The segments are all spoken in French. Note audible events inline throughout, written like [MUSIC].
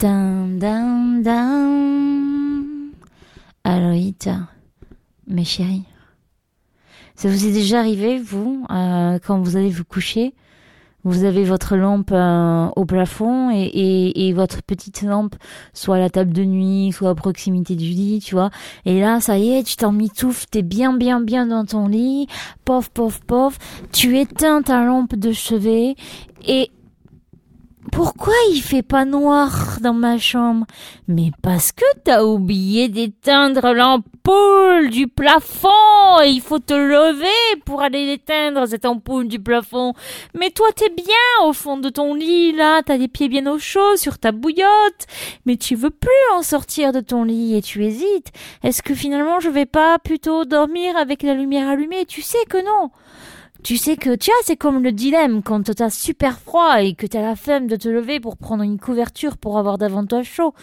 Dun, dun, dun. Aloïta, mes chéris, ça vous est déjà arrivé, vous, euh, quand vous allez vous coucher, vous avez votre lampe euh, au plafond et, votre petite lampe soit à la table de nuit, soit à proximité du lit, tu vois. Et là, ça y est, tu t'en mitoufles, t'es bien, bien, bien dans ton lit, pof, pof, pof, tu éteins ta lampe de chevet et pourquoi il fait pas noir? Dans ma chambre Mais parce que t'as oublié d'éteindre l'ampoule du plafond et il faut te lever pour aller l'éteindre cette ampoule du plafond. Mais toi t'es bien au fond de ton lit là, t'as les pieds bien au chaud sur ta bouillotte, mais tu veux plus en sortir de ton lit et tu hésites. Est-ce que finalement je vais pas plutôt dormir avec la lumière allumée? Tu sais que non. Tu sais que, tu vois, c'est comme le dilemme quand t'as super froid et que t'as la flemme de te lever pour prendre une couverture pour avoir davantage chaud.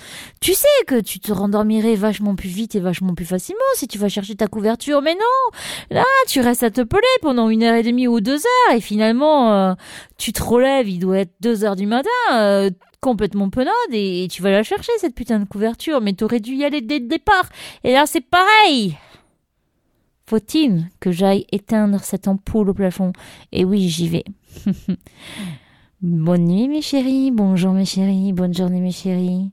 Tu sais que tu te rendormirais vachement plus vite et vachement plus facilement si tu vas chercher ta couverture, mais non! Là, tu restes à te peler pendant une heure et demie ou deux heures et finalement, euh, tu te relèves, il doit être deux heures du matin, euh, complètement penade et, et tu vas la chercher cette putain de couverture, mais t'aurais dû y aller dès le départ. Et là, c'est pareil! Faut-il que j'aille éteindre cette ampoule au plafond? Et oui, j'y vais. [LAUGHS] Bonne nuit mes chéris, bonjour mes chéris, bonne journée mes chéris.